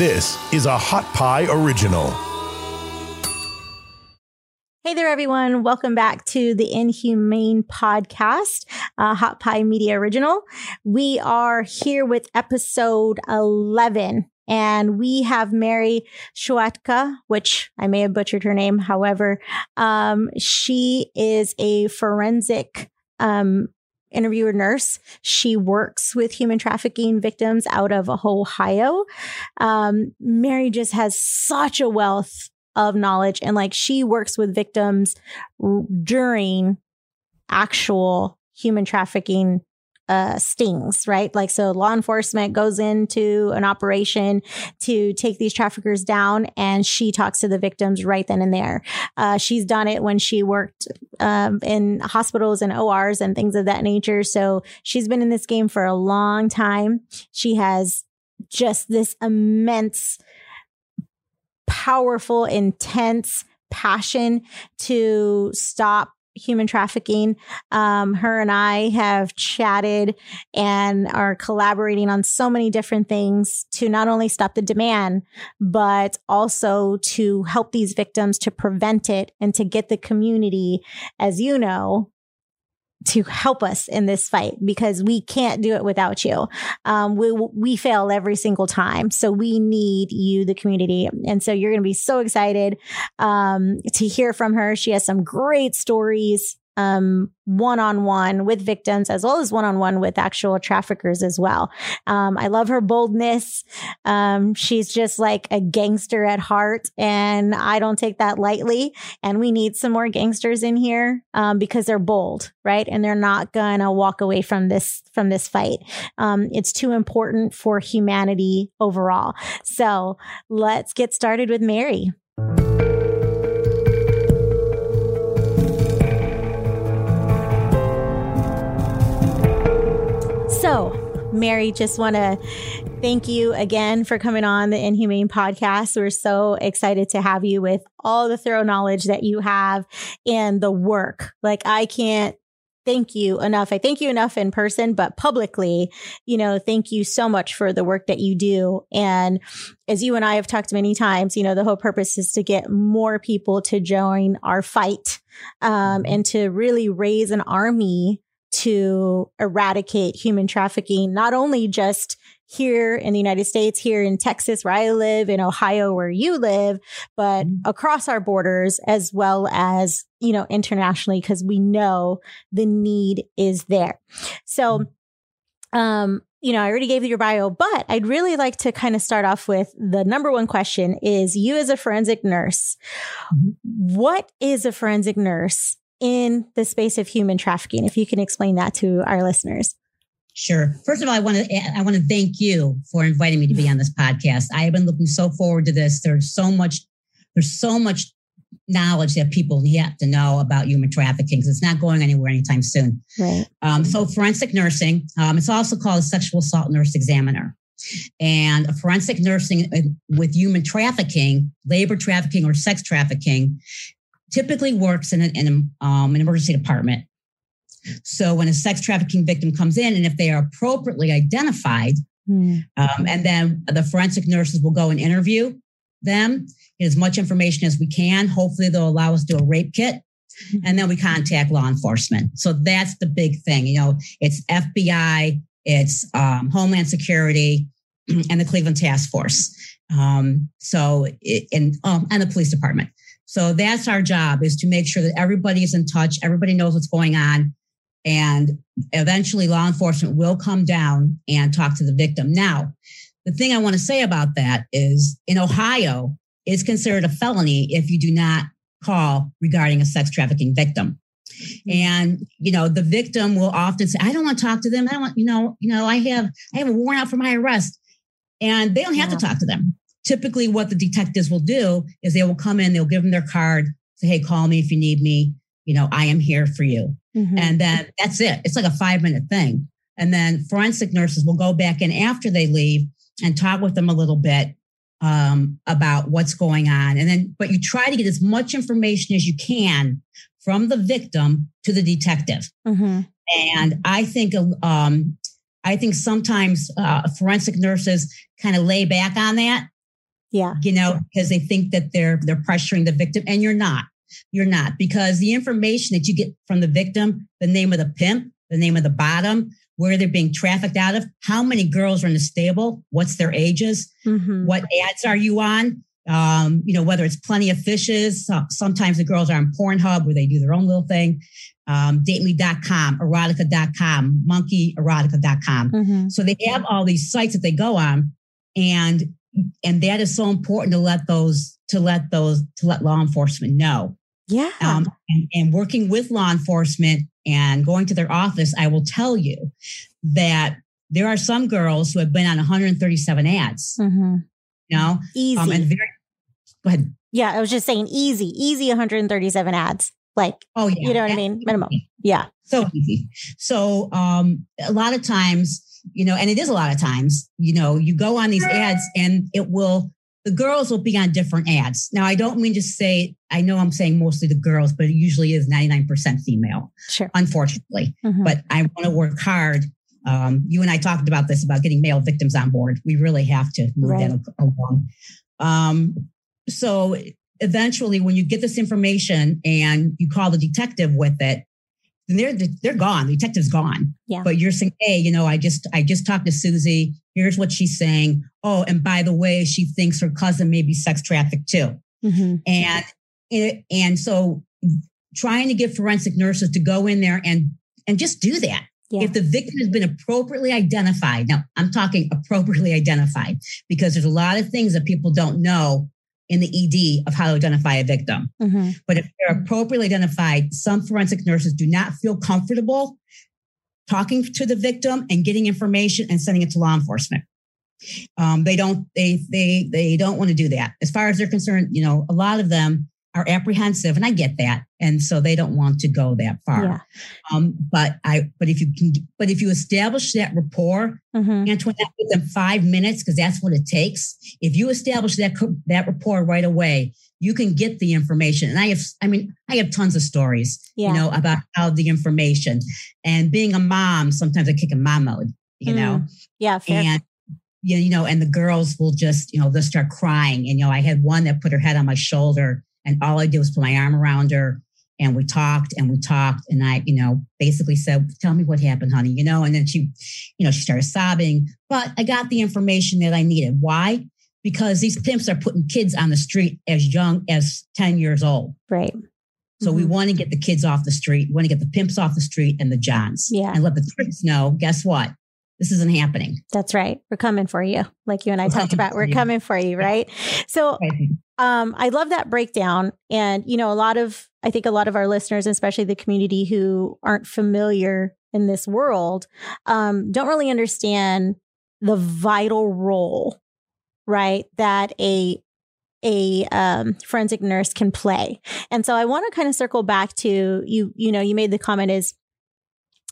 This is a Hot Pie Original. Hey there, everyone. Welcome back to the Inhumane Podcast, uh, Hot Pie Media Original. We are here with episode 11, and we have Mary Shuatka, which I may have butchered her name. However, um, she is a forensic um, interviewer nurse. She works with human trafficking victims out of Ohio. Um, Mary just has such a wealth of knowledge and like she works with victims r- during actual human trafficking uh, stings, right? Like, so law enforcement goes into an operation to take these traffickers down, and she talks to the victims right then and there. Uh, she's done it when she worked um, in hospitals and ORs and things of that nature. So she's been in this game for a long time. She has just this immense powerful, intense passion to stop human trafficking. Um, her and I have chatted and are collaborating on so many different things to not only stop the demand, but also to help these victims to prevent it and to get the community, as you know, to help us in this fight because we can't do it without you. Um, we we fail every single time, so we need you, the community, and so you're going to be so excited um, to hear from her. She has some great stories um, one-on-one with victims as well as one-on-one with actual traffickers as well. Um, I love her boldness. Um, she's just like a gangster at heart and I don't take that lightly. And we need some more gangsters in here, um, because they're bold, right? And they're not gonna walk away from this, from this fight. Um, it's too important for humanity overall. So let's get started with Mary. So, Mary, just want to thank you again for coming on the Inhumane podcast. We're so excited to have you with all the thorough knowledge that you have and the work. Like, I can't thank you enough. I thank you enough in person, but publicly, you know, thank you so much for the work that you do. And as you and I have talked many times, you know, the whole purpose is to get more people to join our fight um, and to really raise an army to eradicate human trafficking, not only just here in the United States, here in Texas, where I live, in Ohio, where you live, but mm-hmm. across our borders as well as, you know, internationally, because we know the need is there. So, mm-hmm. um, you know, I already gave you your bio, but I'd really like to kind of start off with the number one question is you as a forensic nurse, mm-hmm. what is a forensic nurse in the space of human trafficking. If you can explain that to our listeners. Sure. First of all, I want to I want to thank you for inviting me to be on this podcast. I have been looking so forward to this. There's so much there's so much knowledge that people have to know about human trafficking because it's not going anywhere anytime soon. Right. Um, so forensic nursing, um, it's also called a sexual assault nurse examiner. And a forensic nursing uh, with human trafficking, labor trafficking, or sex trafficking typically works in, a, in a, um, an emergency department. So when a sex trafficking victim comes in, and if they are appropriately identified, mm. um, and then the forensic nurses will go and interview them, get as much information as we can. Hopefully, they'll allow us to do a rape kit. And then we contact law enforcement. So that's the big thing. You know, it's FBI, it's um, Homeland Security, and the Cleveland Task Force. Um, so, it, and um, and the police department. So that's our job is to make sure that everybody is in touch, everybody knows what's going on. And eventually law enforcement will come down and talk to the victim. Now, the thing I want to say about that is in Ohio, it's considered a felony if you do not call regarding a sex trafficking victim. Mm-hmm. And you know, the victim will often say, I don't want to talk to them. I don't want, you know, you know, I have I have a warrant out for my arrest. And they don't have yeah. to talk to them typically what the detectives will do is they will come in, they'll give them their card, say, hey, call me if you need me. You know, I am here for you. Mm-hmm. And then that's it. It's like a five minute thing. And then forensic nurses will go back in after they leave and talk with them a little bit um, about what's going on. And then, but you try to get as much information as you can from the victim to the detective. Mm-hmm. And I think, um, I think sometimes uh, forensic nurses kind of lay back on that Yeah. You know, because they think that they're they're pressuring the victim and you're not. You're not because the information that you get from the victim, the name of the pimp, the name of the bottom, where they're being trafficked out of, how many girls are in the stable, what's their ages, Mhm. what ads are you on? Um, you know, whether it's plenty of fishes, so- sometimes the girls are on Pornhub where they do their own little thing. Um, dateme.com, erotica.com, monkeyerotica.com. Mhm. So they have all these sites that they go on and and that is so important to let those to let those to let law enforcement know. Yeah. Um, and, and working with law enforcement and going to their office, I will tell you that there are some girls who have been on 137 ads. Mhm. You know, Easy. um, and very. Go ahead. yeah. I was just saying easy, easy 137 ads. Like, Oh yeah, you know what I mean? Minimum. Yeah. so easy. So um, a lot of times, you know, and it is a lot of times, you know, you go on these ads and it will, the girls will be on different ads. Now, I don't mean to say, I know I'm saying mostly the girls, but it usually is 99% female, Sure. unfortunately. Mhm. But I want to work hard. Um, you and I talked about this about getting male victims on board. We really have to move Right. that along. Um, so eventually, when you get this information and you call the detective with it, then they're they're gone. The detective's gone. Yeah. But you're saying, hey, you know, I just I just talked to Susie. Here's what she's saying. Oh, and by the way, she thinks her cousin may be sex trafficked too. Mhm. And it, and so trying to get forensic nurses to go in there and and just do that. Yeah. If the victim has been appropriately identified, now I'm talking appropriately identified because there's a lot of things that people don't know in the ED of how to identify a victim. Mhm. But if they're appropriately identified, some forensic nurses do not feel comfortable talking to the victim and getting information and sending it to law enforcement. Um, they don't they they they don't want to do that. As far as they're concerned, you know, a lot of them are apprehensive, and I get that, and so they don't want to go that far. Yeah. Um, but I but if you can but if you establish that rapport, Mhm. Antoinette, within five minutes, because that's what it takes. If you establish that that rapport right away, you can get the information. And I have, I mean, I have tons of stories, Yeah. you know, about how the information and being a mom. Sometimes I kick in mom mode, you know, Yeah. Fair. and yeah, you know, and the girls will just, you know, they'll start crying. And you know, I had one that put her head on my shoulder, and all I did was put my arm around her. And we talked and we talked. And I, you know, basically said, Tell me what happened, honey, you know, and then she, you know, she started sobbing. But I got the information that I needed. Why? Because these pimps are putting kids on the street as young as 10 years old. right. So we Mhm. want to get the kids off the street. We want to get the pimps off the street and the Johns. Yeah. And let the kids know, guess what? This isn't happening. That's right. We're coming for you. Like you and I We're talked about, we're you. coming for you, right? So Right. Um, I love that breakdown. And, you know, a lot of, I think a lot of our listeners, especially the community who aren't familiar in this world, um, don't really understand the vital role, right, that a a um, forensic nurse can play. And so I want to kind of circle back to you, you know, you made the comment is,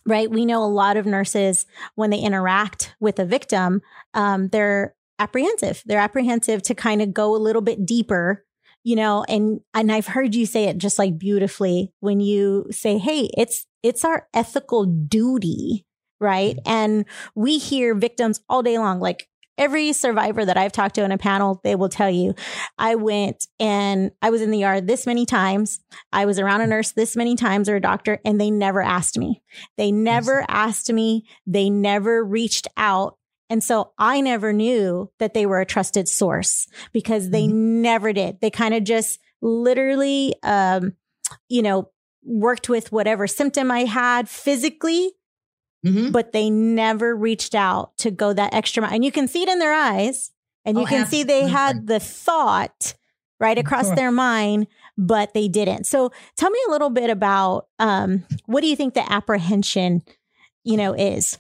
right, we know a lot of nurses, when they interact with a victim, um, they're apprehensive. They're apprehensive to kind of go a little bit deeper, you know, and and I've heard you say it just like beautifully when you say, "Hey, it's it's our ethical duty." Right? Mm-hmm. And we hear victims all day long like every survivor that I've talked to in a panel, they will tell you, I went and I was in the yard this many times. I was around a mm-hmm. nurse this many times or a doctor, and they never asked me. They never asked me. They never reached out. And so I never knew that they were a trusted source because they never did. They kind of just literally, um, you know, worked with whatever symptom I had physically, Mhm. but they never reached out to go that extra mile. And you can see it in their eyes, and you Oh, can see they had the thought right across Sure. their mind, but they didn't. So tell me a little bit about um, what do you think the apprehension, you know, is?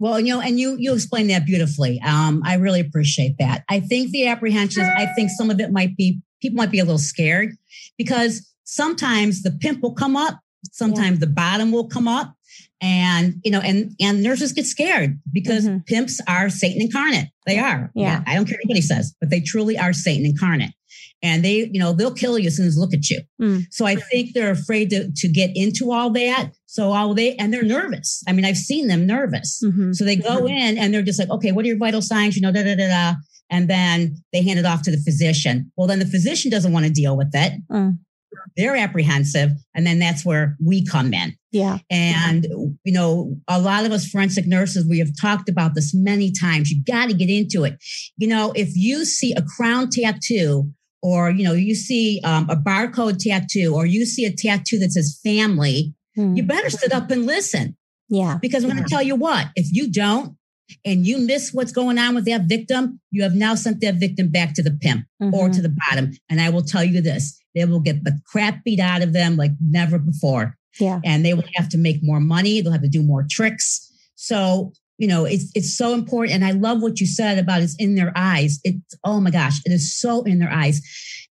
Well, you know, and you you explained that beautifully. Um, I really appreciate that. I think the apprehensions. I think some of it might be people might be a little scared because sometimes the pimp will come up, sometimes the bottom will come up, and you know, and and nurses get scared because Mhm. pimps are Satan incarnate. They are. Yeah. I don't care what anybody says, but they truly are Satan incarnate. And they, you know, they'll kill you as soon as they look at you. Mm. So I think they're afraid to, to get into all that. So all they and they're nervous. I mean, I've seen them nervous. Mhm. So they go in and they're just like, okay, what are your vital signs? You know, da da da da. and then they hand it off to the physician. Well, then the physician doesn't want to deal with it. Mm. They're apprehensive. And then that's where we come in. Yeah. And, you know, a lot of us forensic nurses, we have talked about this many times. You got to get into it. You know, if you see a crown tattoo or, you know, you see um, a barcode tattoo or you see a tattoo that says family, Mm. you better sit up and listen Yeah. because I'm going to tell you what, if you don't, and you miss what's going on with that victim, you have now sent that victim back to the pimp or Mhm. to the bottom. And I will tell you this they will get the crap beat out of them like never before. Yeah. And they will have to make more money. They'll have to do more tricks. So, you know, it's it's so important. And I love what you said about it's in their eyes. It's oh my gosh, it is so in their eyes.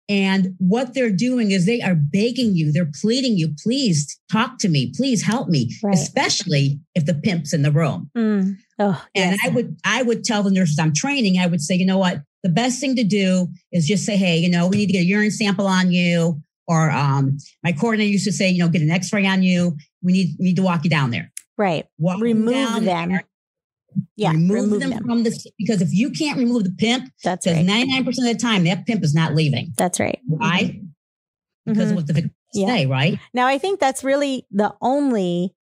And what they're doing is they are begging you, they're pleading you, please talk to me, please help me, Right. especially if the pimp's in the room. Mm. Oh, And yes. I would I would tell the nurses I'm training, I would say, you know what, the best thing to do is just say, hey, you know, we need to get a urine sample on you. Or um, my coordinator used to say, you know, get an X-ray on you. We need we need to walk you down there. right. Walk Remove them. there, Yeah. remove, remove them, them. from the because if you can't remove the pimp, That's because right. 99% of the time that pimp is not leaving. That's right. Why? Because Mhm. of what the victim Yeah. say, right? Now, I think that's really the only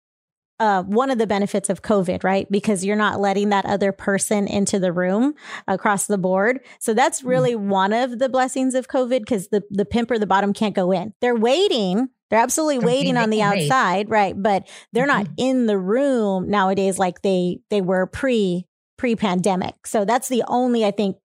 uh, one of the benefits of COVID, right? Because you're not letting that other person into the room across the board. So that's Mm-hmm. really one of the blessings of COVID because the, the pimp or the bottom can't go in. They're waiting. They're absolutely waiting on the they can wait. outside, right? But they're not Mhm. in the room nowadays like they they were pre pre pandemic. So that's the only I think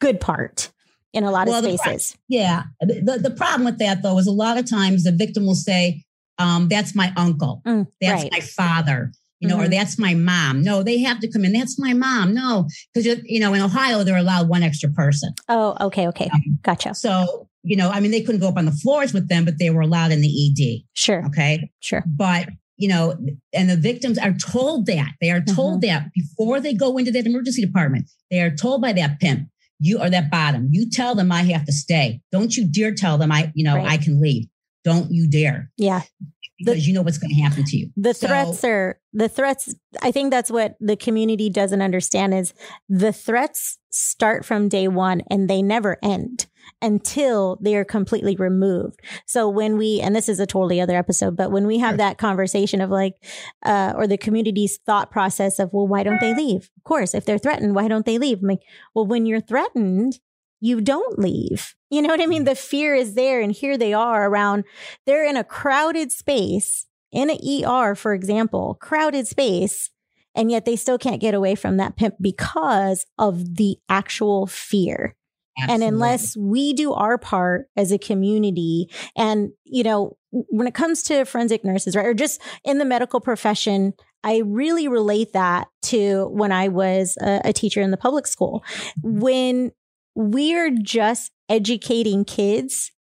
good part in a lot Well, of the spaces. Yeah. The, the problem with that though is a lot of times the victim will say, um, that's my uncle. Mm, That's right. my father, you know, or Mhm. that's my mom. No, they have to come in. That's my mom. No, because you know, in Ohio they're allowed one extra person. Oh, okay, okay, Um, gotcha. So you know, I mean, they couldn't go up on the floors with them, but they were allowed in the ED. Sure, Okay, sure. but you know, and the victims are told that they are told Mm-hmm. that before they go into that emergency department, they are told by that pimp. You are that bottom. You tell them I have to stay. Don't you dare tell them I, you know, Right. I can leave. Don't you dare Yeah. Because you know what's going to happen to you. the So- threats are the threats i think that's what the community doesn't understand is the threats start from day one and they never end until they are completely removed. So when we and this is a totally other episode but when we have that conversation of like uh or the community's thought process of well why don't they leave? Of course if they're threatened why don't they leave? I'm like well when you're threatened you don't leave. You know what i mean? The fear is there and here they are around they're in a crowded space in an ER, for example, crowded space, and yet they still can't get away from that pimp because of the actual fear. And unless we do our part as a community, and you know, when it comes to forensic nurses, right, or just in the medical profession, I really relate that to when I was a, a teacher in the public school. When we're just educating kids,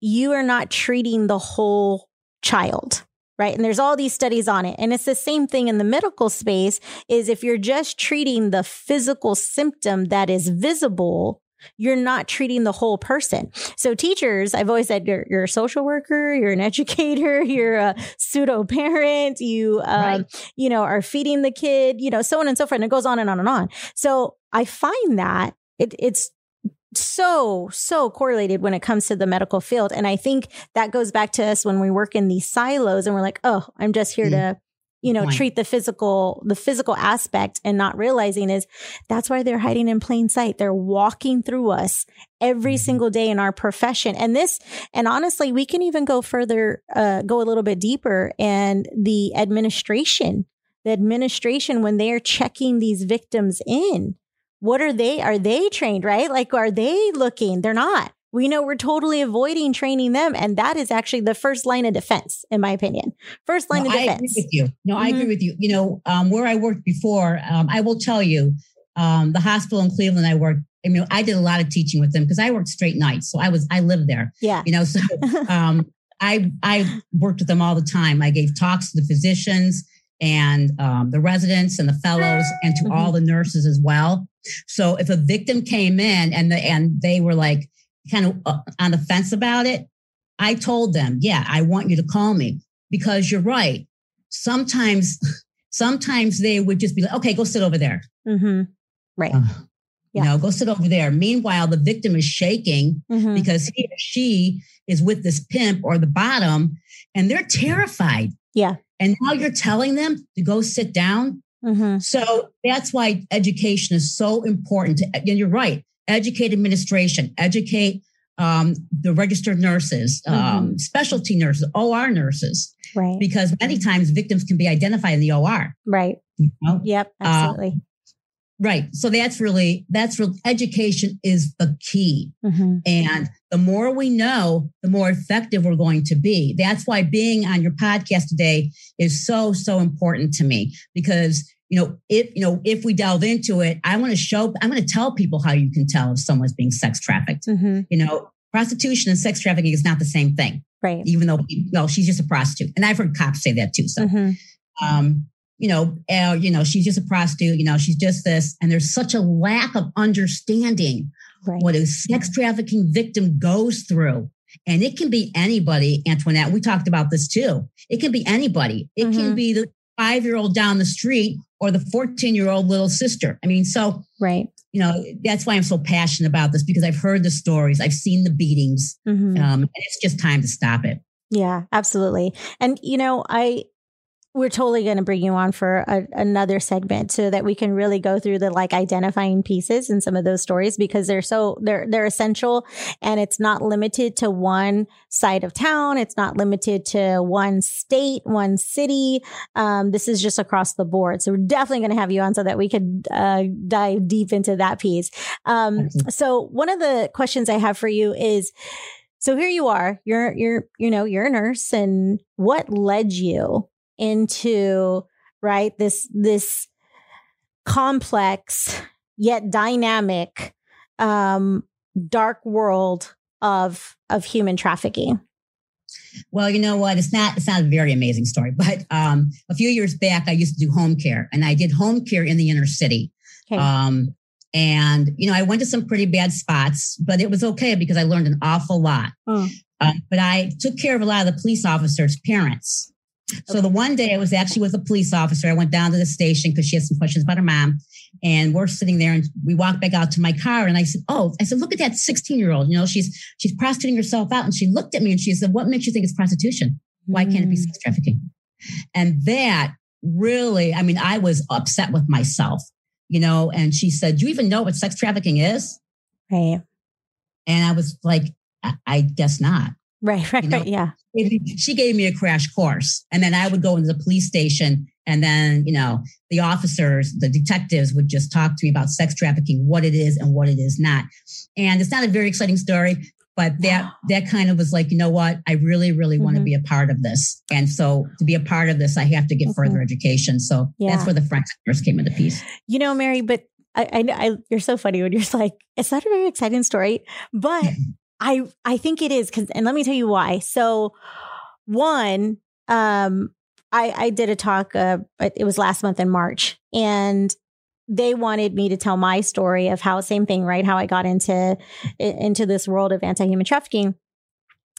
you are not treating the whole child right? And there's all these studies on it. And it's the same thing in the medical space is if you're just treating the physical symptom that is visible you're not treating the whole person. So teachers i've always said you're, you're a social worker you're an educator you're a pseudo parent you um, Right. you know are feeding the kid you know so on and so forth. And it goes on and on and on. So i find that it, it's so so correlated when it comes to the medical field and i think that goes back to us when we work in these silos and we're like oh i'm just here Mm. to you know Point. treat the physical the physical aspect and not realizing is that's why they're hiding in plain sight they're walking through us every Mhm. single day in our profession and this and honestly we can even go further uh go a little bit deeper and the administration the administration when they're checking these victims in what are they are they trained right like are they looking they're not we know we're totally avoiding training them and that is actually the first line of defense in my opinion first line No, of defense. I agree with you. No, I Mhm. agree with you. You know, um, where I worked before, um, I will tell you, um, the hospital in Cleveland I worked. I mean, I did a lot of teaching with them because I worked straight nights, so I was I lived there. yeah You know, so um, I I worked with them all the time. I gave talks to the physicians and um, the residents and the fellows and to all the nurses as well. So if a victim came in and the and they were like kind of uh, on the fence about it, I told them, yeah, I want you to call me because you're right. Sometimes, sometimes they would just be like, okay, go sit over there. Mm-hmm. right Ugh. You know, go sit over there. Meanwhile, the victim is shaking Mhm. because he or she is with this pimp or the bottom and they're terrified. Yeah. And now you're telling them to go sit down. Mhm. So that's why education is so important. To, and you're right. Educate administration, educate um, the registered nurses, um, specialty nurses, OR nurses, Right. because many times victims can be identified in the OR. Right. You know? Yep. Uh, Absolutely. Right. So that's really, that's real education is the key. Mhm. And the more we know, the more effective we're going to be. That's why being on your podcast today is so, so important to me because, you know, if, you know, if we delve into it, I want to show, I'm going to tell people how you can tell if someone's being sex trafficked. Mhm. You know, prostitution and sex trafficking is not the same thing, Right. even though, well, she's just a prostitute. And I've heard cops say that too. So, Mhm. um, you know, uh, you know, she's just a prostitute, you know, she's just this. And there's such a lack of understanding Right. what a sex trafficking victim goes through. And it can be anybody, Antoinette. We talked about this too. It can be anybody. It Mhm. can be the five year old down the street or the 14 year old little sister. I mean, so, Right. you know, that's why I'm so passionate about this because I've heard the stories, I've seen the beatings, Mhm. um, and it's just time to stop it. Yeah, absolutely. And you know, I we're totally going to bring you on for a, another segment so that we can really go through the like identifying pieces in some of those stories because they're so they're they're essential and it's not limited to one side of town. It's not limited to one state, one city. Um, this is just across the board. So we're definitely going to have you on so that we could uh, dive deep into that piece. Um, so one of the questions I have for you is. So here you are. You're you're you know you're a nurse, and what led you into right this this complex yet dynamic um, dark world of of human trafficking? Well, you know what? It's not it's not a very amazing story, but um, a few years back, I used to do home care, and I did home care in the inner city. Okay. Um, and you know, I went to some pretty bad spots, but it was okay because I learned an awful lot. Um, but I took care of a lot of the police officers' parents. So the one day I was actually with a police officer. I went down to the station because she had some questions about her mom. And we're sitting there and we walked back out to my car. And I said, Oh, I said, look at that 16 year old. You know, she's she's prostituting herself out. And she looked at me and she said, What makes you think it's prostitution? Why can't it be Mm. sex trafficking? And that really, I mean, I was upset with myself, you know, and she said, Do you even know what sex trafficking is? Right, And I was like, I, I guess not. Right, right, You know, right. Yeah, She gave me a crash course. And then I would go into the police station and then, you know, the officers, the detectives would just talk to me about sex trafficking, what it is and what it is not. And it's not a very exciting story, but that that kind of was like, you know what? I really, really want to be a part of this. And so to be a part of this, I have to get Mhm. further education. So Yeah. that's where the forensic nurse came into piece. you know, Mary, but I, I, I you're so funny when you're like, it's not a very exciting story, but I, I think it is because, and let me tell you why. So, one, um, I, I did a talk. Uh, it was last month in March, and they wanted me to tell my story of how same thing, right? How I got into into this world of anti human trafficking,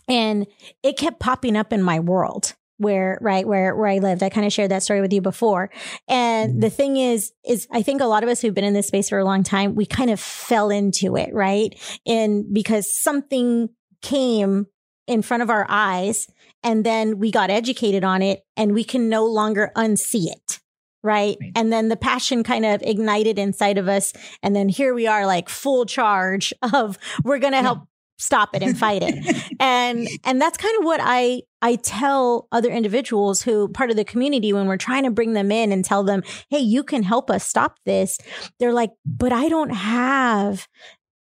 and it kept popping up in my world where right where where I lived. I kind of shared that story with you before. And mm-hmm. the thing is is I think a lot of us who've been in this space for a long time, we kind of fell into it, right? And because something came in front of our eyes and then we got educated on it and we can no longer unsee it. Right? Right. And then the passion kind of ignited inside of us. And then here we are like full charge of we're going to Yeah. help stop it and fight it. And and that's kind of what i i tell other individuals who part of the community when we're trying to bring them in and tell them hey you can help us stop this they're like but i don't have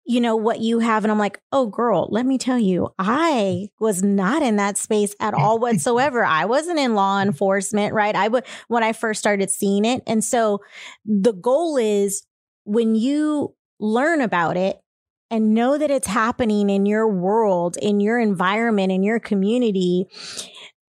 you know what you have. And i'm like oh girl let me tell you i was not in that space at all whatsoever. I wasn't in law enforcement right? I would when i first started seeing it. And so the goal is when you learn about it and know that it's happening in your world, in your environment, in your community,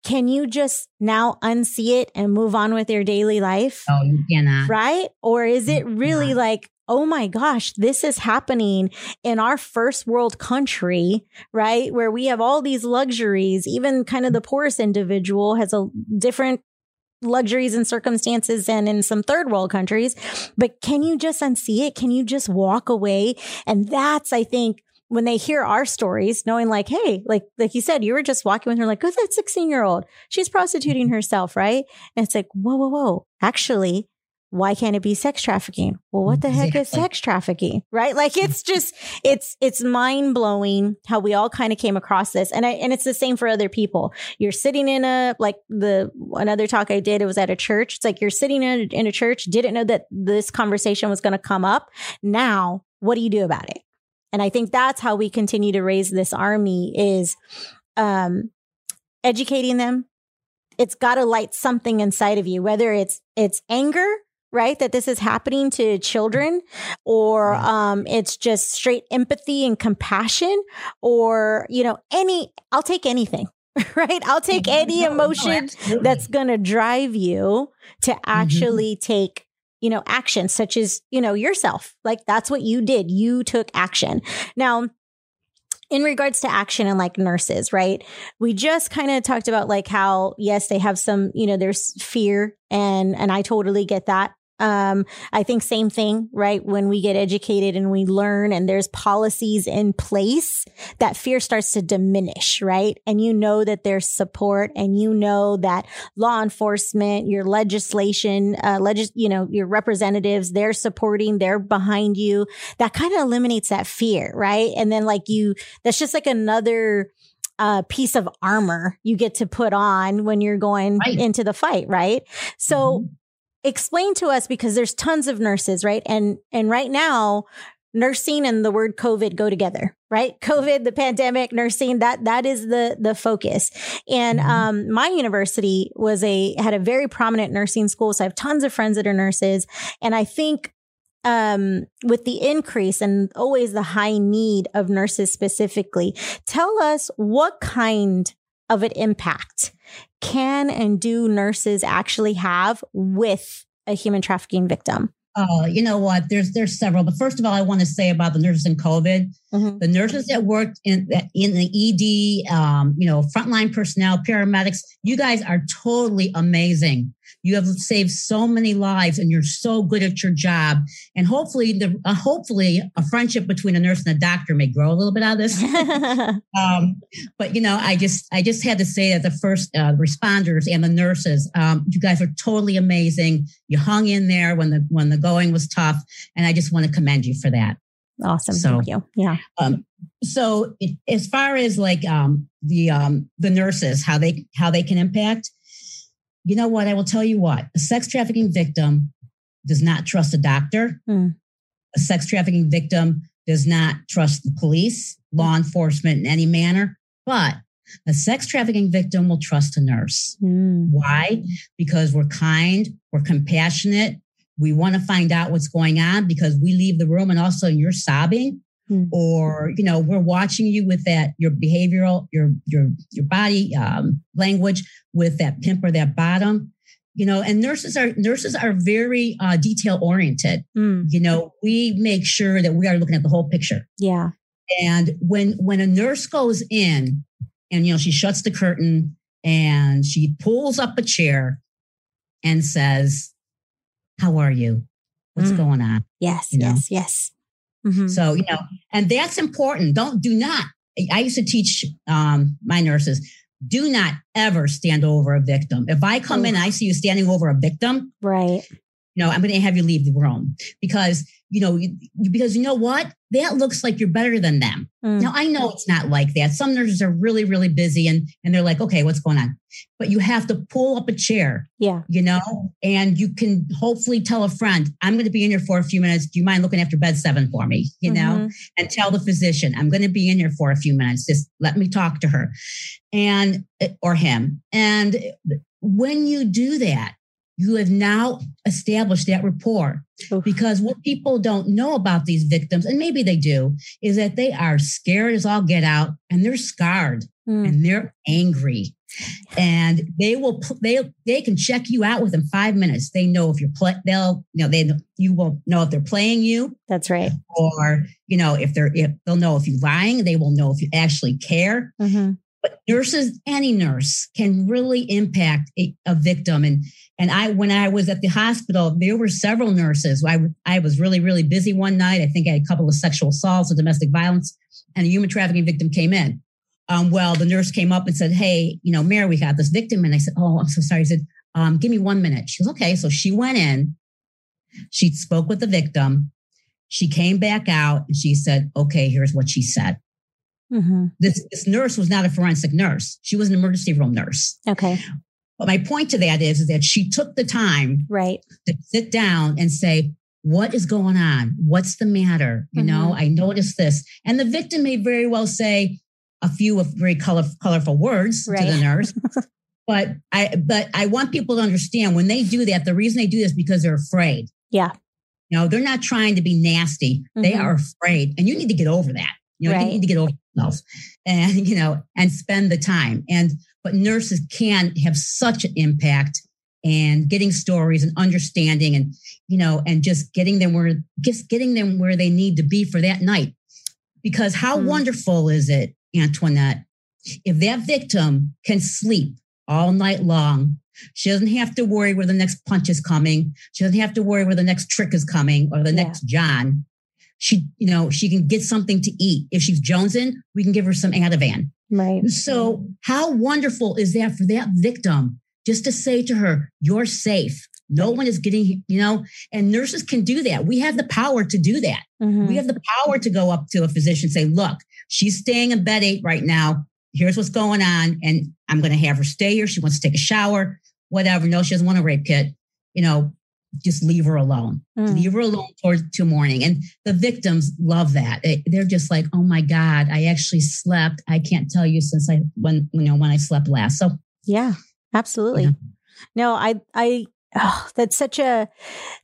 can you just now unsee it and move on with your daily life? Oh, you cannot. Right? Or is it really Yeah. like, oh my gosh, this is happening in our first world country, right? Where we have all these luxuries, even kind of the poorest individual has a different luxuries and circumstances and in some third world countries. But can you just unsee it? Can you just walk away? And that's, I think, when they hear our stories, knowing like, hey, like like you said, you were just walking with her, like, who's that 16 year old? She's prostituting herself, right? And it's like, whoa, whoa, whoa. Actually, why can't it be sex trafficking? Well, what the heck is sex trafficking? Right? Like it's just it's it's mind blowing how we all kind of came across this. And I and it's the same for other people. You're sitting in a like the another talk I did, it was at a church. It's like you're sitting in a, in a church, didn't know that this conversation was going to come up. Now, what do you do about it? And I think that's how we continue to raise this army is um educating them, it's got to light something inside of you whether it's it's anger right? That this is happening to children, or um, it's just straight empathy and compassion, or, you know, any, I'll take anything. Right. I'll take any emotion no, that's going to drive you to mm-hmm. actually mm-hmm. take you know, action such as, you know, yourself. Like that's what you did. You took action. Now, in regards to action and like nurses, right? We just kind of talked about like how yes, they have some, you know, there's fear and and I totally get that. Um, I think same thing, right? When we get educated and we learn and there's policies in place, that fear starts to diminish, right? And you know that there's support and you know that law enforcement, your legislation, uh, legis- you know, your representatives, they're supporting, they're behind you. That kind of eliminates that fear, right? And then like you, that's just like another, uh, piece of armor you get to put on when you're going right. into the fight, right? So mm-hmm explain to us because there's tons of nurses, right? And and right now nursing and the word covid go together right covid the pandemic nursing that that is the the focus and mm-hmm. um my university was a had a very prominent nursing school so i have tons of friends that are nurses and i think um with the increase and always the high need of nurses specifically tell us what kind of an impact can and do nurses actually have with a human trafficking victim? Oh, you know what? There's there's several, but first of all, I want to say about the nurses in COVID. Mm-hmm. The nurses that worked in in the ED, um, you know, frontline personnel, paramedics. You guys are totally amazing. You have saved so many lives, and you're so good at your job. And hopefully, the uh, hopefully, a friendship between a nurse and a doctor may grow a little bit out of this. um, but you know, I just I just had to say that the first uh, responders and the nurses, um, you guys are totally amazing. You hung in there when the when the going was tough, and I just want to commend you for that. Awesome. So, Thank you. Yeah. Um, so it, as far as like um, the um, the nurses, how they how they can impact, you know what? I will tell you what. A sex trafficking victim does not trust a doctor. Mm. A sex trafficking victim does not trust the police, law enforcement in any manner. But a sex trafficking victim will trust a nurse. Mm. Why? Because we're kind, we're compassionate, we want to find out what's going on because we leave the room and also you're sobbing mm-hmm. or you know we're watching you with that your behavioral your your your body um, language with that pimp or that bottom you know and nurses are nurses are very uh, detail oriented mm. you know we make sure that we are looking at the whole picture yeah and when when a nurse goes in and you know she shuts the curtain and she pulls up a chair and says how are you? What's mm. going on? Yes, you know? yes, yes. Mm-hmm. So, you know, and that's important. Don't, do not. I used to teach um, my nurses, do not ever stand over a victim. If I come in, and I see you standing over a victim. Right. You know, I'm going to have you leave the room because you know, you, because you know what? That looks like you're better than them. Mm. Now I know it's not like that. Some nurses are really, really busy and and they're like, okay, what's going on? But you have to pull up a chair. Yeah. You know, and you can hopefully tell a friend, I'm going to be in here for a few minutes. Do you mind looking after bed seven for me? You mm-hmm. know, and tell the physician, I'm going to be in here for a few minutes. Just let me talk to her and or him. And when you do that, you have now established that rapport. Oof. Because what people don't know about these victims, and maybe they do, is that they are scared as all get out and they're scarred mm. and they're angry. And they will they they can check you out within five minutes. They know if you're play they'll you know they you won't know if they're playing you. That's right. Or you know if they're if they'll know if you're lying. They will know if you actually care. Mm-hmm. But nurses, any nurse can really impact a, a, victim. And and I, when I was at the hospital, there were several nurses. I I was really really busy one night. I think I had a couple of sexual assaults or domestic violence, and a human trafficking victim came in. Um, well, the nurse came up and said, "Hey, you know, Mary, we got this victim." And I said, "Oh, I'm so sorry." I said, um, "Give me one minute." She was okay. So she went in. She spoke with the victim. She came back out and she said, "Okay, here's what she said." Mm-hmm. This, this nurse was not a forensic nurse. She was an emergency room nurse. Okay. But my point to that is, is that she took the time right to sit down and say, what is going on? What's the matter? You mm-hmm. know, I noticed this. And the victim may very well say a few of very color, colorful words right. to the nurse. but I but I want people to understand when they do that, the reason they do this because they're afraid. Yeah. You know, they're not trying to be nasty. Mm-hmm. They are afraid. And you need to get over that. You know, right. you need to get over yourself and, you know, and spend the time. And, but nurses can have such an impact and getting stories and understanding and, you know, and just getting them where, just getting them where they need to be for that night. Because how mm. wonderful is it, Antoinette, if that victim can sleep all night long she doesn't have to worry where the next punch is coming. She doesn't have to worry where the next trick is coming or the yeah. next John she, you know, she can get something to eat. If she's jonesing, we can give her some Ativan. Right. So how wonderful is that for that victim just to say to her, you're safe. No one is getting, you know, and nurses can do that. We have the power to do that. Mm-hmm. We have the power to go up to a physician and say, look, she's staying in bed eight right now. Here's what's going on. And I'm going to have her stay here. She wants to take a shower, whatever. No, she doesn't want a rape kit. You know, just leave her alone. Mm. Leave her alone for to morning. And the victims love that. They're just like, oh my God, I actually slept. I can't tell you since I when you know when I slept last. So yeah, absolutely. Yeah. No, I I oh, that's such a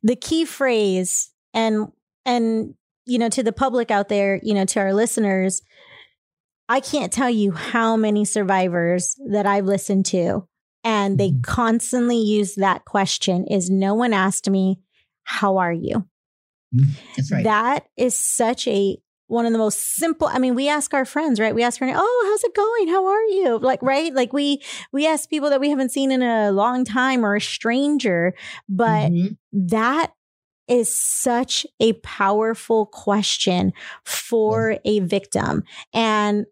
the key phrase and and you know to the public out there, you know, to our listeners, I can't tell you how many survivors that I've listened to and they mm-hmm. constantly use that question is no one asked me, how are you? Mm-hmm. That's right. That is such a one of the most simple i mean we ask our friends right we ask her oh how's it going how are you like right like we we ask people that we haven't seen in a long time or a stranger but mm-hmm. that is such a powerful question for a victim and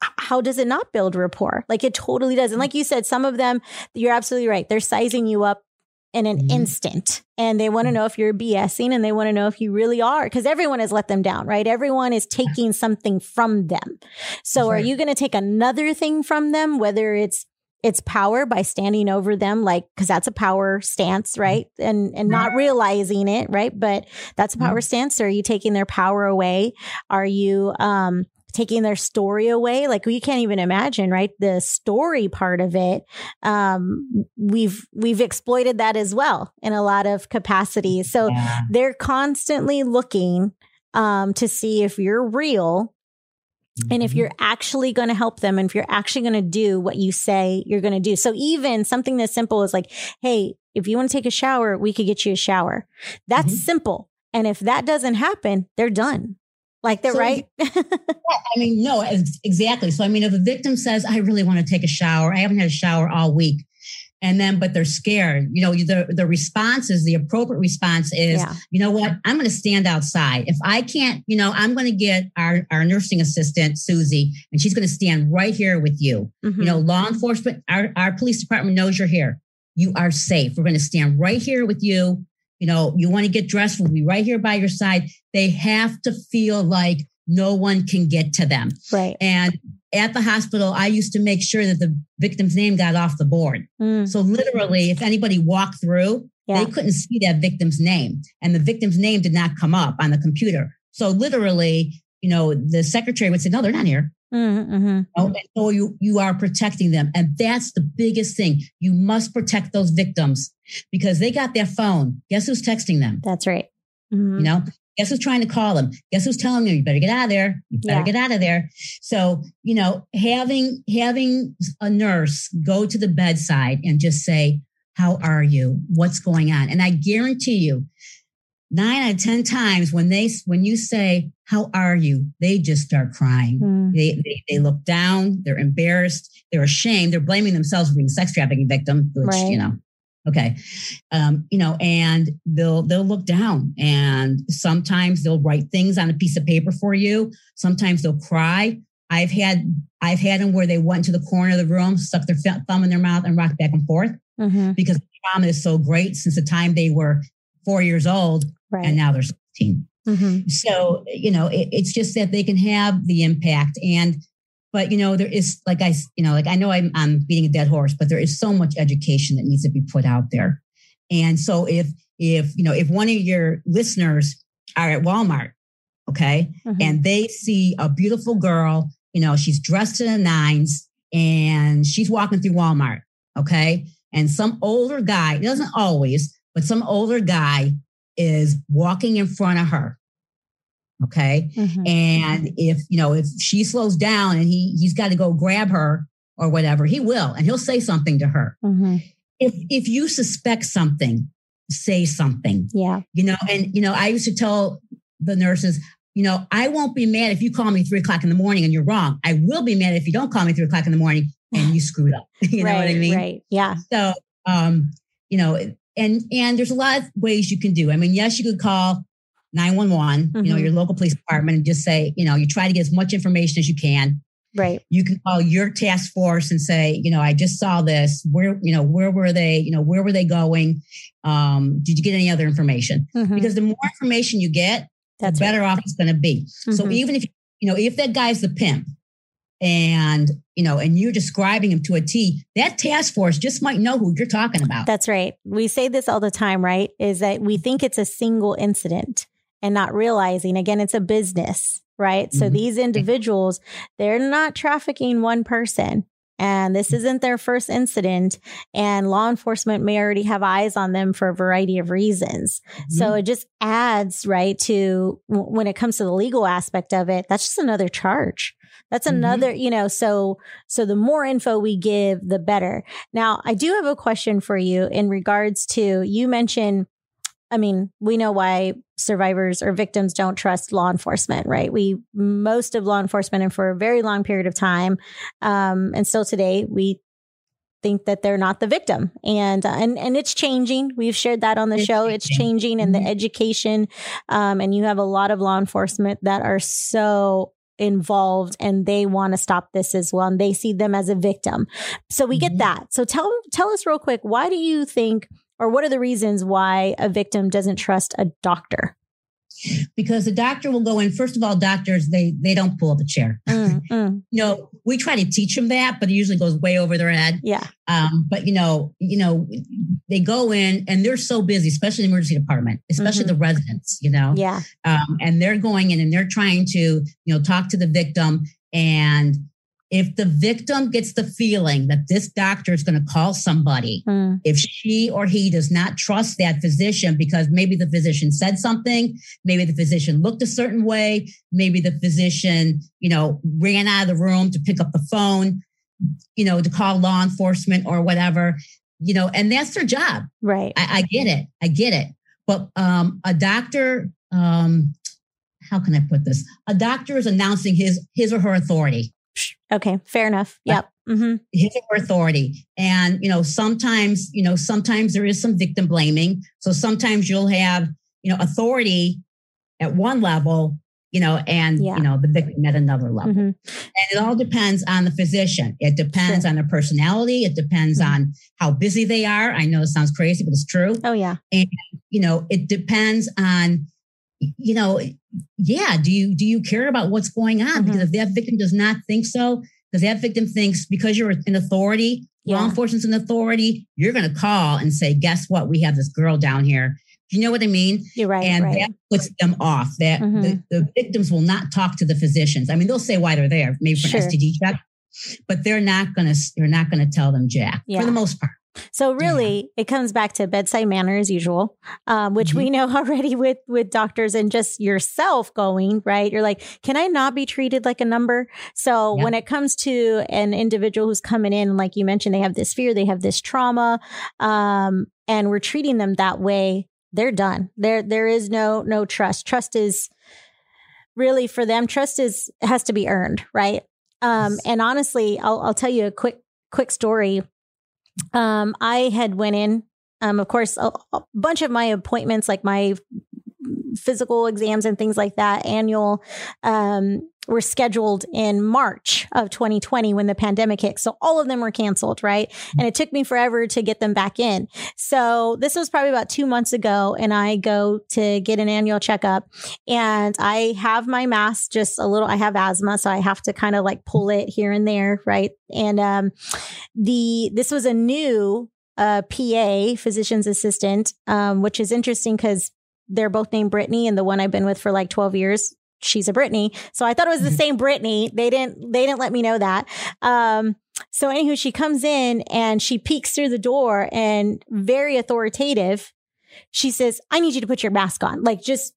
how does it not build rapport? Like it totally does. And like you said, some of them, you're absolutely right. They're sizing you up in an mm-hmm. instant and they want to mm-hmm. know if you're BSing and they want to know if you really are because everyone has let them down, right? Everyone is taking something from them. So are you going to take another thing from them, whether it's it's power by standing over them like because that's a power stance mm-hmm. right and and not realizing it right but that's a power stance so are you taking their power away are you um taking their story away like we can't even imagine right the story part of it um we've we've exploited that as well in a lot of capacities so yeah. they're constantly looking um to see if you're real and if mm-hmm. you're actually going to help them and if you're actually going to do what you say you're going to do. So even something as simple as like, Hey, if you want to take a shower, we could get you a shower. That's mm-hmm. simple. And if that doesn't happen, they're done. Like they're so, right. I mean, no, exactly. So, I mean, if a victim says, I really want to take a shower, I haven't had a shower all week. And then, but they're scared. You know, the, the response is the appropriate response is, yeah. you know what? I'm going to stand outside. If I can't, you know, I'm going to get our, our nursing assistant, Susie, and she's going to stand right here with you. Mm-hmm. You know, law enforcement, our, our police department knows you're here. You are safe. We're going to stand right here with you you know, you want to get dressed, we'll be right here by your side. They have to feel like no one can get to them. Right. And at the hospital, I used to make sure that the victim's name got off the board. Mm. So literally, if anybody walked through, yeah. they couldn't see that victim's name. And the victim's name did not come up on the computer. So literally, you know, the secretary would say, no, they're not here. Mm-hmm. mm-hmm. Oh, so you, you are protecting them. And that's the biggest thing. You must protect those victims because they got their phone. Guess who's texting them? That's right. Mm-hmm. You know, guess who's trying to call them? Guess who's telling them you better get out of there? You better yeah. get out of there. So, you know, having, having a nurse go to the bedside and just say, how are you? What's going on? And I guarantee you, nine out of 10 times when they, when you say, how are you? They just start crying. Mm. They, they, they look down. They're embarrassed. They're ashamed. They're blaming themselves for being a sex trafficking victim, which, Right. you know, okay. Um, you know, and they'll, they'll look down and sometimes they'll write things on a piece of paper for you. Sometimes they'll cry. I've had, I've had them where they went to the corner of the room, stuck their thumb in their mouth and rocked back and forth Mhm. because the trauma is so great since the time they were four years old Right. and now they're 16. Mhm. So, you know, it, it's just that they can have the impact. And, but, you know, there is, like I, you know, like I know I'm, I'm beating a dead horse, but there is so much education that needs to be put out there. And so if, if, you know, if one of your listeners are at Walmart, okay, Mhm. and they see a beautiful girl, you know, she's dressed in the nines and she's walking through Walmart, okay? And some older guy, it doesn't always, but some older guy is walking in front of her. Okay. Mhm. And if, you know, if she slows down and he he's got to go grab her or whatever, he will and he'll say something to her. Mhm. If if you suspect something, say something Yeah. you know and you know i used to tell the nurses you know i won't be mad if you call me three o'clock in the morning and you're wrong i will be mad if you don't call me three o'clock in the morning and you screwed up you know what i mean Right. Yeah. so um you know and and there's a lot of ways you can do i mean yes you could call 911 you know Mhm. your local police department and just say you know you try to get as much information as you can Right. you can call your task force and say, you know, I just saw this. Where, you know, where were they? You know, where were they going? Um, did you get any other information? Mhm. Because the more information you get, That's the right. better off it's going to be. So Mhm. even if you know, if that guy's the pimp, and you know, and you're describing him to a T, that task force just might know who you're talking about. That's right. We say this all the time, right? Is that we think it's a single incident and not realizing, again, it's a business, right? So Mhm. these individuals, they're not trafficking one person. And this isn't their first incident. And law enforcement may already have eyes on them for a variety of reasons. So Mm-hmm. it just adds, right, to when it comes to the legal aspect of it, that's just another charge. That's Mhm. another, you know, so so the more info we give, the better. Now, I do have a question for you in regards to you mentioned I mean, we know why survivors or victims don't trust law enforcement, right? We most of law enforcement and for a very long period of time um and still today we think that they're not the victim and uh, and and it's changing we've shared that on the It's show it's changing changing. and the Mhm. education um and you have a lot of law enforcement that are so involved and they want to stop this as well and they see them as a victim. So we get Mhm. that. So tell tell us real quick why do you think or what are the reasons why a victim doesn't trust a doctor because the doctor will go in. First of all, doctors they they don't pull up a chair. Mm, mm, You know, we try to teach them that, but it usually goes way over their head. yeah Um, but you know, you know, they go in and they're so busy, especially the emergency department, especially Mhm. the residents. You know, yeah um, and they're going in and they're trying to you know talk to the victim and if the victim gets the feeling that this doctor is going to call somebody Mm, if she or he does not trust that physician because maybe the physician said something maybe the physician looked a certain way maybe the physician you know ran out of the room to pick up the phone you know to call law enforcement or whatever you know and that's their job right I, I get it. I get it. But um, a doctor, um, how can I put this? A doctor is announcing his his or her authority, okay fair enough yep Mm-hmm. his her authority. And you know, sometimes you know, sometimes there is some victim blaming. So sometimes you'll have you know authority at one level, you know, and Yeah. you know the victim at another level. hmm And it all depends on the physician. It depends Sure. on their personality. It depends Mhm. on how busy they are. I know it sounds crazy, but it's true. oh yeah And, you know it depends on you know yeah do you do you care about what's going on Mhm. because if that victim does not think so because that victim thinks because you're an authority law enforcement's an authority you're going to call and say guess what we have this girl down here do you know what i mean you're right and right that puts them off that Mhm. the, the victims will not talk to the physicians i mean they'll say why they're there maybe for Sure. an std check but they're not going to they're not going to tell them jack Yeah. for the most part So really, it comes back to bedside manner as usual, um, which we know already with with doctors and just yourself going right. You're like, can I not be treated like a number? So Yeah. when it comes to an individual who's coming in, like you mentioned, they have this fear, they have this trauma, um, and we're treating them that way. they're done. There there is no no trust. Trust is really for them. Trust is has to be earned, right? Um, Yes. and honestly, I'll I'll tell you a quick quick story. Um, I had went in. Um, of course, a, a bunch of my appointments, like my physical exams and things like that, annual, um, were scheduled in March of 2020 when the pandemic hit. So all of them were canceled, right? And it took me forever to get them back in. So this was probably about two months ago, and I go to get an annual checkup, and I have my mask just a little. I have asthma, so I have to kind of like pull it here and there, right? And um, the this was a new uh, PA, physician's assistant, um, which is interesting because they're both named Brittany, and the one I've been with for like 12 years, she's a Brittany. So I thought it was the Mhm. same Brittany. They didn't they didn't let me know that. Um, so anywho, she comes in and she peeks through the door and very authoritative. She says, I need you to put your mask on, like just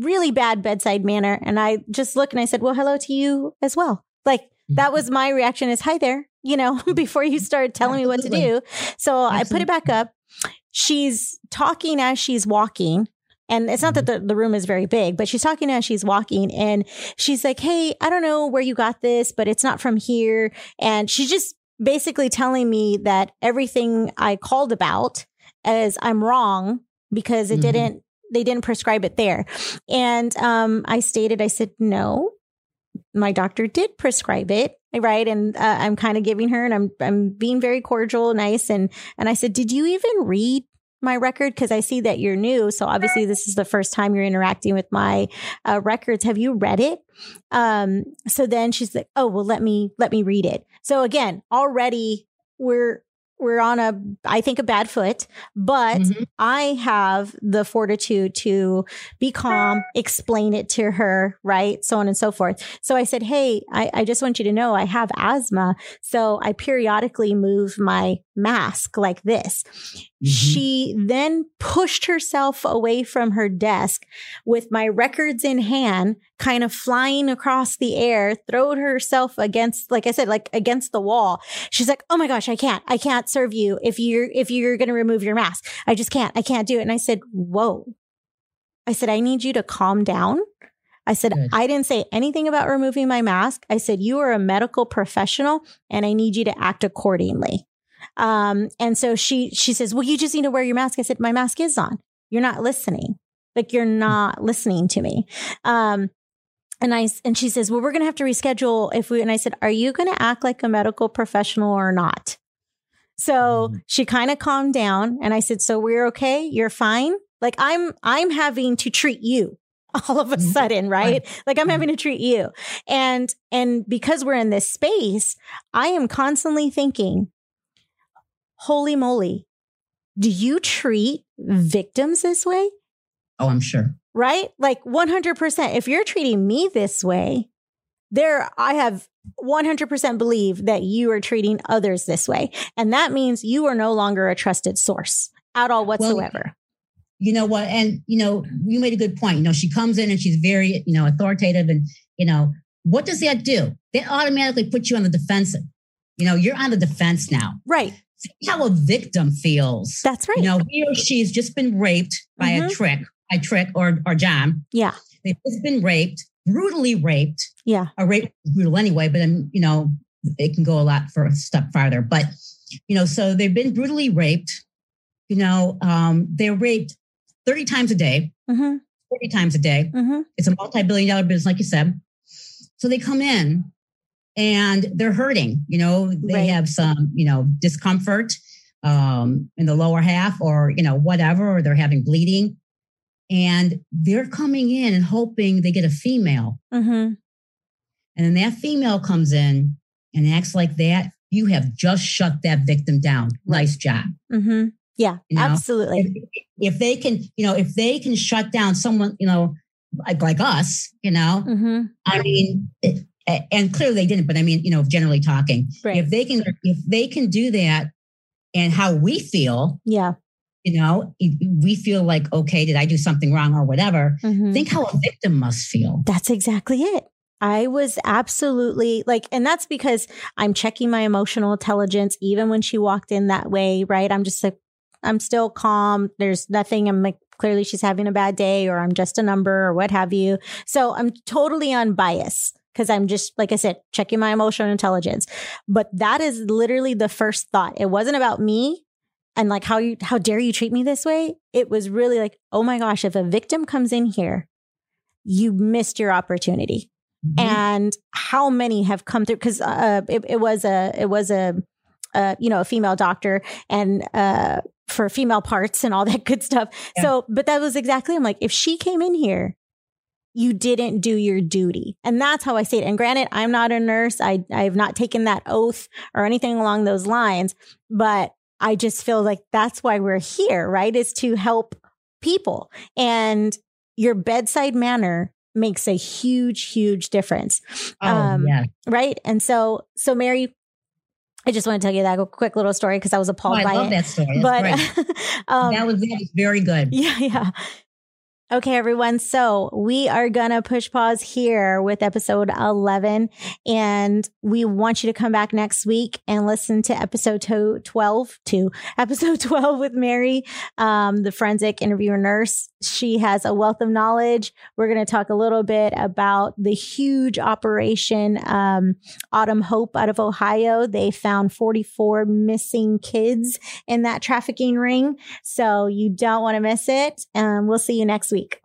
really bad bedside manner. And I just look and I said, Well, hello to you as well. Like that was my reaction is hi there, you know, before you started telling me what to do. Absolutely. So I put it back up. She's talking as she's walking. And it's not that the, the room is very big, but she's talking as she's walking and she's like, Hey, I don't know where you got this, but it's not from here. And she's just basically telling me that everything I called about as I'm wrong because it Mhm. didn't, they didn't prescribe it there. And um, I stated, I said, no, my doctor did prescribe it. Right. And uh, I'm kind of giving her and I'm, I'm being very cordial, nice. And, and I said, did you even read my record? Cause I see that you're new. So obviously this is the first time you're interacting with my uh, records. Have you read it? Um, so then she's like, oh, well, let me, let me read it. So again, already we're, we're on a, I think a bad foot, but Mhm. I have the fortitude to be calm, explain it to her, right? So on and so forth. So I said, Hey, I, I just want you to know I have asthma. So I periodically move my mask like this. Mhm. She then pushed herself away from her desk with my records in hand, kind of flying across the air, throwed herself against, like I said, like against the wall. She's like, Oh my gosh, I can't, I can't serve you if you're, if you're going to remove your mask. I just can't, I can't do it. And I said, Whoa. I said, I need you to calm down. I said, Good. I didn't say anything about removing my mask. I said, you are a medical professional and I need you to act accordingly. Um, and so she, she says, well, you just need to wear your mask. I said, my mask is on. You're not listening. Like you're not listening to me. Um, and I, and she says, well, we're going to have to reschedule if we, and I said, are you going to act like a medical professional or not? So Mhm. she kind of calmed down and I said, so we're okay. You're fine. Like I'm, I'm having to treat you all of a Mhm. sudden, right? Like I'm Mhm. having to treat you. And, and because we're in this space, I am constantly thinking, holy moly, do you treat victims this way? Oh, I'm sure. Right? Like 100%. If you're treating me this way, there, I have 100% believe that you are treating others this way. And that means you are no longer a trusted source at all whatsoever. You know what? And you know, you made a good point. You know, she comes in and she's very, you know, authoritative, and you know, what does that do? That automatically puts you on the defensive. You know, you're on the defense now. right. How a victim feels. That's right. You know, he or she's just been raped by a Mhm. trick, by trick or or John. yeah. They've just been raped, brutally raped. Yeah. A rape brutal anyway, but then you know it can go a lot for a step farther. But you know, so they've been brutally raped. You know, um, they're raped thirty times a day, Mm-hmm. forty times a day. Mm-hmm. It's a multi-billion-dollar business, like you said. So they come in and they're hurting. You know, they Right. have some, you know, discomfort um, in the lower half, or you know, whatever, or they're having bleeding, and they're coming in and hoping they get a female. Mm-hmm. And then that female comes in and acts like that. You have just shut that victim down. Nice job. Mm-hmm. Yeah. You know? absolutely. If, if they can, you know, if they can shut down someone, you know, like, like us, you know, Mm-hmm. I mean, it, and clearly they didn't, but I mean, you know, generally talking, Right. if they can, if they can do that and how we feel, yeah. you know, we feel like, okay, did I do something wrong or whatever? Mhm. Think how a victim must feel. That's exactly it. I was absolutely like, and that's because I'm checking my emotional intelligence, even when she walked in that way, right? I'm just like, I'm still calm. There's nothing. I'm like clearly she's having a bad day or I'm just a number or what have you. So I'm totally unbiased because I'm just, like I said, checking my emotional intelligence. But that is literally the first thought. It wasn't about me and like how you, how dare you treat me this way? It was really like, oh my gosh, if a victim comes in here, you missed your opportunity. Mm-hmm. And how many have come through? Because uh, it, it was a, it was a, uh, you know, a female doctor and uh, for female parts and all that good stuff. Yeah. So, but that was exactly, I'm like, if she came in here you didn't do your duty. And that's how I say it. And granted, I'm not a nurse. I, I have not taken that oath or anything along those lines, but I just feel like that's why we're here, right? Is to help people. And your bedside manner makes a huge, huge difference. Oh, um, yeah. Right. And so, so Mary, I just want to tell you that quick little story because I was appalled oh, I by love it. that story. That's but um, that was that was very good. Yeah, yeah. Okay, everyone. So we are going to push pause here with episode 11. And we want you to come back next week and listen to episode 12, to episode 12 with Mary, um, the forensic interviewer nurse. She has a wealth of knowledge. We're going to talk a little bit about the huge operation, um, Autumn Hope out of Ohio. They found 44 missing kids in that trafficking ring. So you don't want to miss it. Um, we'll see you next week.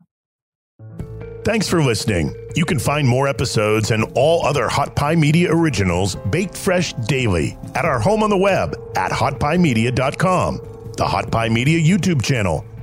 Thanks for listening. You can find more episodes and all other Hot Pie Media originals baked fresh daily at our home on the web at hotpiemedia.com, the Hot Pie Media YouTube channel,